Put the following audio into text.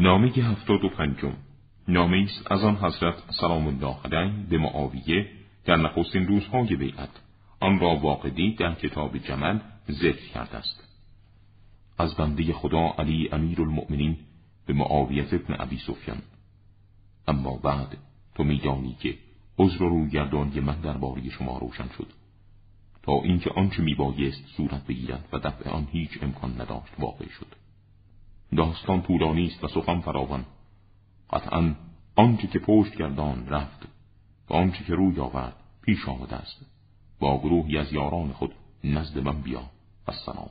نامه هفتاد و پنجم. نامه است از آن حضرت سلام الله علیه به معاویه در نخستین روزهای بیعت. آن را واقعی در کتاب جمل ذکر کرده است. از بنده خدا علی امیر المؤمنین به معاویت ابن ابی سفیان. اما بعد تو میدانی که عذر و رویگردانی من درباره شما روشن شد. تا اینکه آنچه میبایست صورت بگیرد و دفع آن هیچ امکان نداشت واقع شد. داستان طولانی است و سخن فراوان. قطعا آنچه که پشت گردان رفت و آنچه که روی آورد پیش آمده است. با گروهی از یاران خود نزد من بیا. السلام.